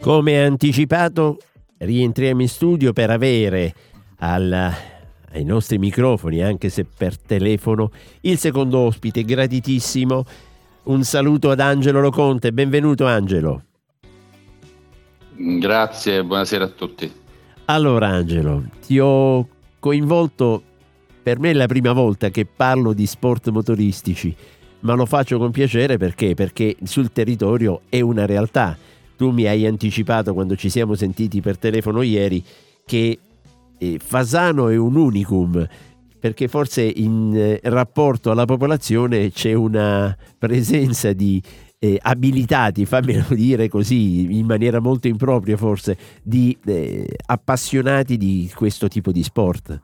Come anticipato, rientriamo in studio per avere al, ai nostri microfoni, anche se per telefono, il secondo ospite graditissimo. Un saluto ad Angelo Loconte, benvenuto Angelo. Grazie, buonasera a tutti. Allora Angelo, ti ho coinvolto, per me è la prima volta che parlo di sport motoristici, ma lo faccio con piacere perché? Perché sul territorio è una realtà tu mi hai anticipato quando ci siamo sentiti per telefono ieri che eh, Fasano è un unicum perché forse in eh, rapporto alla popolazione c'è una presenza di eh, abilitati, fammelo dire così, in maniera molto impropria forse, di eh, appassionati di questo tipo di sport.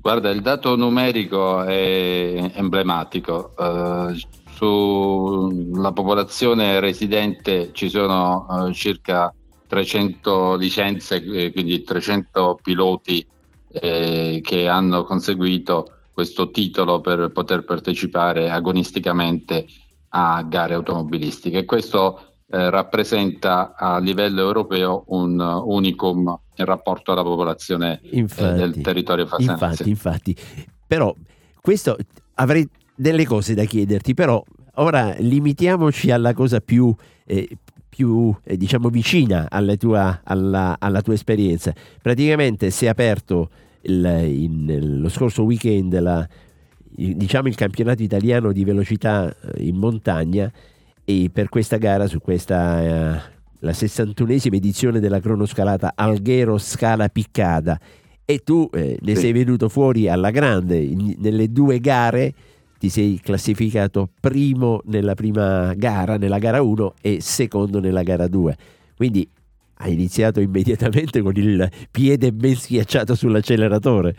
Guarda, il dato numerico è emblematico. Uh, sulla popolazione residente ci sono uh, circa 300 licenze, eh, quindi 300 piloti eh, che hanno conseguito questo titolo per poter partecipare agonisticamente a gare automobilistiche. Questo eh, rappresenta a livello europeo un unicum in rapporto alla popolazione eh, infatti, del territorio fasanese. Infatti, infatti, però questo avrei delle cose da chiederti, però ora limitiamoci alla cosa più, eh, più eh, diciamo vicina alla tua, alla, alla tua, esperienza. Praticamente si è aperto il, in, lo scorso weekend la, diciamo il campionato italiano di velocità eh, in montagna e per questa gara su questa eh, la 61esima edizione della cronoscalata Alghero Scala Piccada e tu eh, ne sì. sei venuto fuori alla grande in, nelle due gare ti sei classificato primo nella prima gara, nella gara 1 e secondo nella gara 2. Quindi hai iniziato immediatamente con il piede ben schiacciato sull'acceleratore.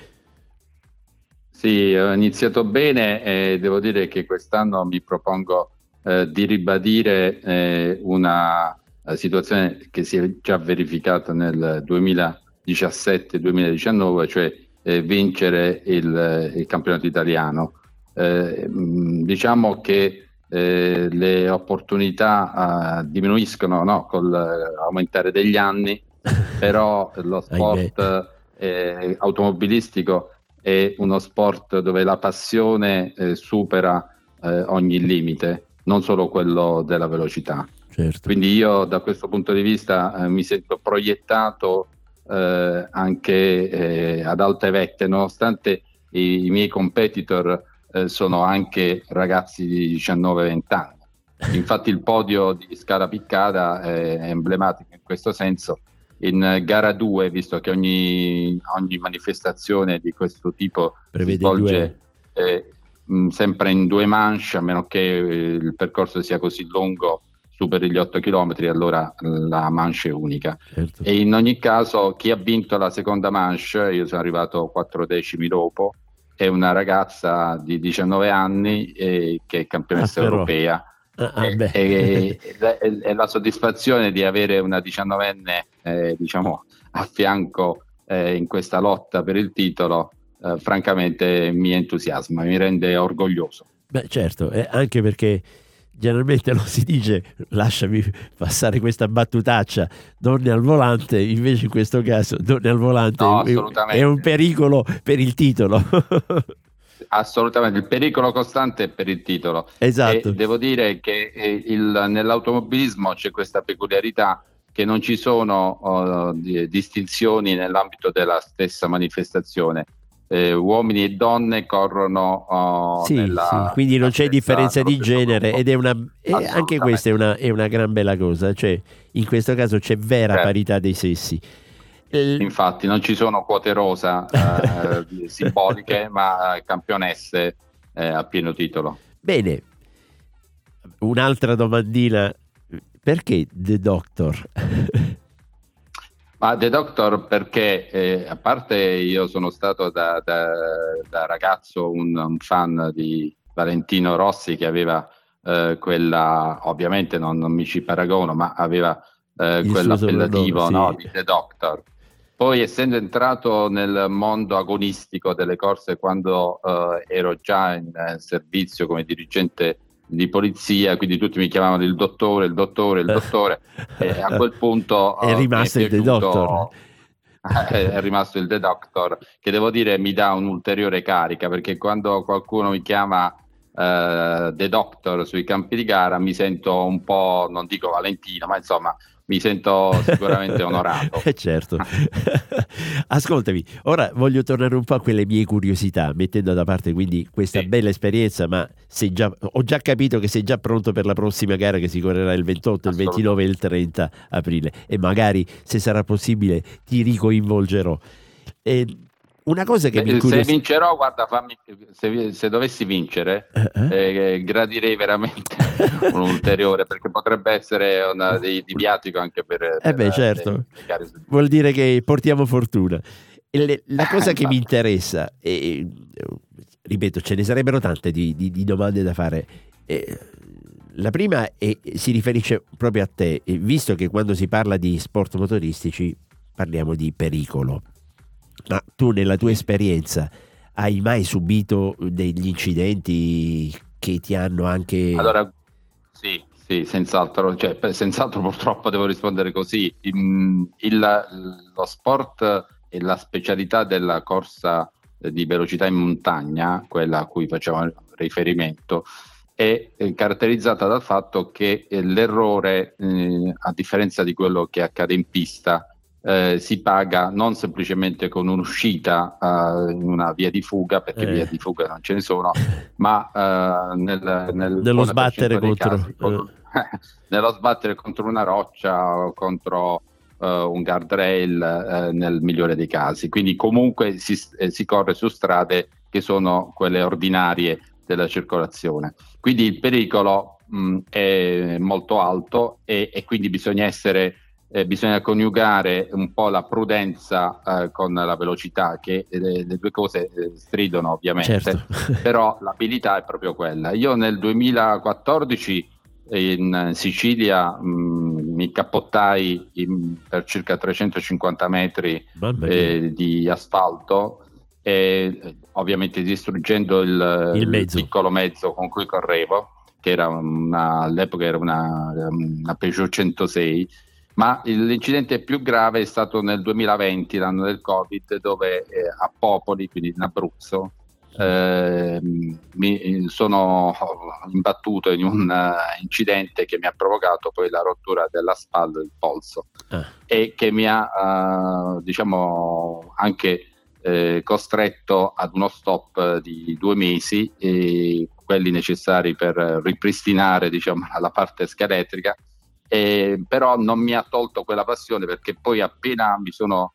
Sì, ho iniziato bene e devo dire che quest'anno mi propongo eh, di ribadire eh, una eh, situazione che si è già verificata nel 2017-2019, cioè eh, vincere il, il campionato italiano eh, diciamo che eh, le opportunità eh, diminuiscono no? con l'aumentare degli anni, però lo sport eh, automobilistico è uno sport dove la passione eh, supera eh, ogni limite, non solo quello della velocità. Certo. Quindi io da questo punto di vista mi sento proiettato anche ad alte vette, nonostante i, i miei competitor eh, sono anche ragazzi di 19-20 anni. Infatti il podio di Scala Piccata è emblematico in questo senso. In gara 2, visto che ogni, ogni manifestazione di questo tipo Prevede si svolge eh, mh, sempre in due manche, a meno che eh, il percorso sia così lungo superi gli 8 km, allora la manche è unica. Certo. E in ogni caso, chi ha vinto la seconda manche, io sono arrivato 4 decimi dopo, è una ragazza di 19 anni eh, che è campionessa ah, europea. Ah, ah, e, e, e, e, la soddisfazione di avere una 19enne eh, diciamo, a fianco eh, in questa lotta per il titolo, eh, francamente mi entusiasma, mi rende orgoglioso. Beh, certo, anche perché generalmente non si dice lasciami passare questa battutaccia donne al volante invece in questo caso donne al volante no, è, un pericolo per il titolo. Assolutamente il pericolo costante è per il titolo. Esatto. E devo dire che eh, il, nell'automobilismo c'è questa peculiarità che non ci sono uh, distinzioni nell'ambito della stessa manifestazione eh, uomini e donne corrono uh, sì, nella, sì, quindi non c'è differenza di genere ed è una anche questa è una, è una, gran bella cosa cioè in questo caso c'è vera certo. parità dei sessi. Infatti non ci sono quote rosa eh, simboliche ma campionesse eh, a pieno titolo. Bene. Un'altra domandina. Perché The Doctor? Ma The Doctor perché, eh, a parte io sono stato da, da, da ragazzo un, un, fan di Valentino Rossi che aveva eh, quella, ovviamente non, non, mi ci paragono, ma aveva eh, quell'appellativo sì. no, di The Doctor. Poi essendo entrato nel mondo agonistico delle corse quando eh, ero già in servizio come dirigente di polizia, quindi tutti mi chiamavano il dottore, il dottore, il dottore, e a quel punto è rimasto il doctor. È rimasto il The Doctor, che devo dire mi dà un'ulteriore carica perché quando qualcuno mi chiama uh, The Doctor sui campi di gara mi sento un po', non dico Valentino, ma insomma mi sento sicuramente onorato. Eh, certo. Ascoltami, ora voglio tornare un po' a quelle mie curiosità, mettendo da parte quindi questa sì. bella esperienza, ma già, ho già capito che sei già pronto per la prossima gara che si correrà il 28, il 29 e il 30 aprile e magari, se sarà possibile, ti ricoinvolgerò. E una cosa che Beh, mi incurios- Se vincerò, guarda, fammi, se, se, dovessi vincere, uh-huh. eh, gradirei veramente un ulteriore, perché potrebbe essere una, di, di viatico anche per... Eh per beh, certo. Vuol dire che portiamo fortuna. Le, la cosa che mi interessa, e, ripeto, ce ne sarebbero tante di, di, di domande da fare. Eh, la prima è, si riferisce proprio a te, visto che quando si parla di sport motoristici parliamo di pericolo. Ma tu nella tua esperienza hai mai subito degli incidenti che ti hanno anche... Allora, sì, sì, senz'altro, cioè, senz'altro purtroppo devo rispondere così. Il, il, lo sport e la specialità della corsa di velocità in montagna, quella a cui facciamo riferimento, è caratterizzata dal fatto che l'errore, eh, a differenza di quello che accade in pista, eh, si paga non semplicemente con un'uscita uh, in una via di fuga, perché eh. via di fuga non ce ne sono, ma uh, nel, nel nello sbattere contro, casi, con, nello sbattere contro una roccia o contro uh, un guardrail nel migliore dei casi. Quindi comunque si, eh, si corre su strade che sono quelle ordinarie della circolazione. Quindi il pericolo mh, è molto alto e, e quindi bisogna essere eh, bisogna coniugare un po' la prudenza eh, con la velocità, che eh, le, due cose eh, stridono ovviamente, certo. però l'abilità è proprio quella. Io nel 2014 in Sicilia mh, mm, mi cappottai in, per circa 350 metri eh, di asfalto e ovviamente distruggendo il, il, mezzo. il piccolo mezzo con cui correvo che era una, all'epoca era una, una Peugeot 106 ma l'incidente più grave è stato nel 2020, l'anno del Covid, dove eh, a Popoli, quindi in Abruzzo, eh, mi sono imbattuto in un uh, incidente che mi ha provocato poi la rottura della spalla del polso ah. e che mi ha uh, diciamo anche eh, costretto ad uno stop di due mesi quelli necessari per ripristinare diciamo, la parte scheletrica eh, però non mi ha tolto quella passione perché poi appena mi sono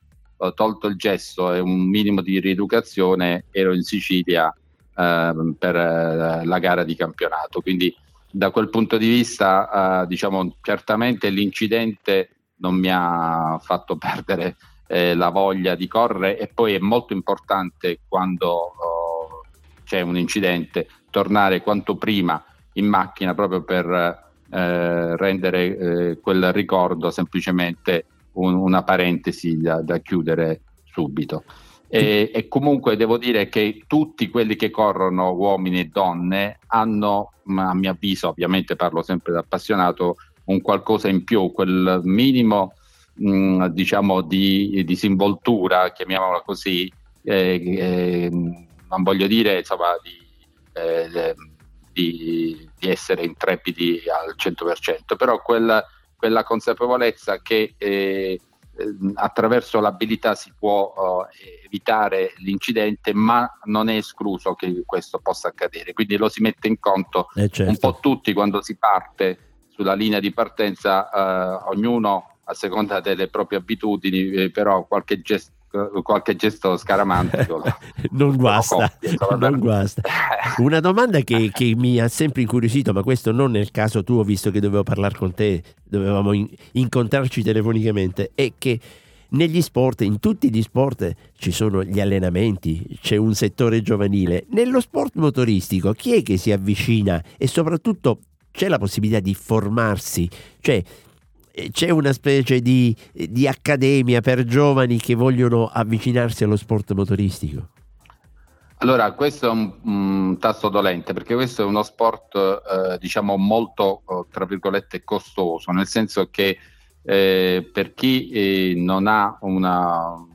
tolto il gesso e un minimo di rieducazione ero in Sicilia uh, per uh, la gara di campionato. Quindi da quel punto di vista, eh, diciamo, certamente l'incidente non mi ha fatto perdere eh, la voglia di correre e poi è molto importante quando oh, c'è un incidente tornare quanto prima in macchina proprio per eh, rendere eh, quel ricordo semplicemente un, una parentesi da, da, chiudere subito. E, e, comunque devo dire che tutti quelli che corrono, uomini e donne, hanno, a mio avviso, ovviamente parlo sempre da appassionato, un qualcosa in più, quel minimo mh, diciamo di disinvoltura, chiamiamola così, eh, eh, non voglio dire insomma di eh, di, di essere intrepidi al 100%, però quella, quella consapevolezza che eh, attraverso l'abilità si può uh, evitare l'incidente, ma non è escluso che questo possa accadere. Quindi lo si mette in conto eh certo. un po' tutti quando si parte sulla linea di partenza, uh, ognuno a seconda delle proprie abitudini, eh, però qualche gesto qualche gesto scaramantico. non guasta, non guasta. Una domanda che, che, mi ha sempre incuriosito, ma questo non nel caso tuo, visto che dovevo parlare con te, dovevamo in, incontrarci telefonicamente, è che negli sport, in tutti gli sport ci sono gli allenamenti, c'è un settore giovanile. Nello sport motoristico chi è che si avvicina e soprattutto c'è la possibilità di formarsi? Cioè c'è una specie di, di, accademia per giovani che vogliono avvicinarsi allo sport motoristico? Allora, questo è un, un, tasto dolente perché questo è uno sport, eh, diciamo, molto, eh, tra virgolette, costoso, nel senso che eh, per chi eh, non ha una,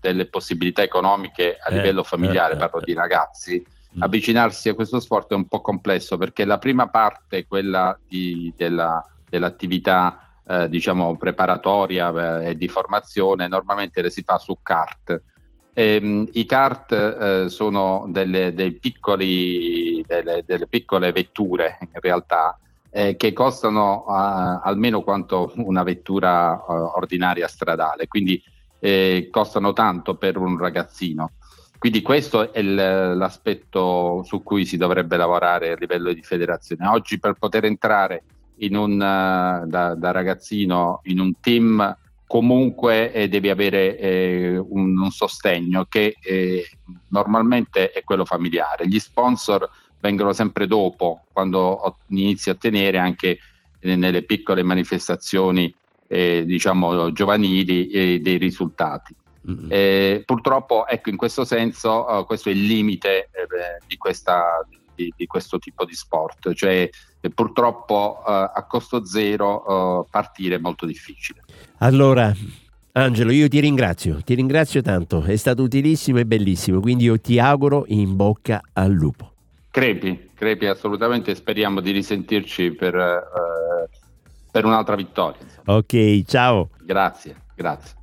delle possibilità economiche a eh, livello familiare, eh, parlo di ragazzi, mm. avvicinarsi a questo sport è un po' complesso perché la prima parte, quella di, della, dell'attività diciamo preparatoria e di formazione, normalmente le si fa su kart Ehm, I kart eh, sono delle, piccoli, delle, delle, piccole vetture in realtà eh, che costano uh, almeno quanto una vettura ordinaria stradale, quindi eh, costano tanto per un ragazzino. Quindi questo è l'aspetto su cui si dovrebbe lavorare a livello di federazione. Oggi per poter entrare un, uh, da, da, ragazzino in un team comunque eh, devi avere eh, un, un, sostegno che eh, normalmente è quello familiare. Gli sponsor vengono sempre dopo, quando inizi a tenere anche eh, nelle piccole manifestazioni eh, diciamo giovanili eh, dei risultati. Mm-hmm. purtroppo ecco in questo senso questo è il limite di, questa, di, di, questo tipo di sport, cioè purtroppo a costo zero partire è molto difficile. Allora, Angelo, io ti ringrazio, ti ringrazio tanto, è stato utilissimo e bellissimo, quindi io ti auguro in bocca al lupo. Crepi, crepi assolutamente, speriamo di risentirci per, uh, per un'altra vittoria. Ok, ciao. Grazie, grazie.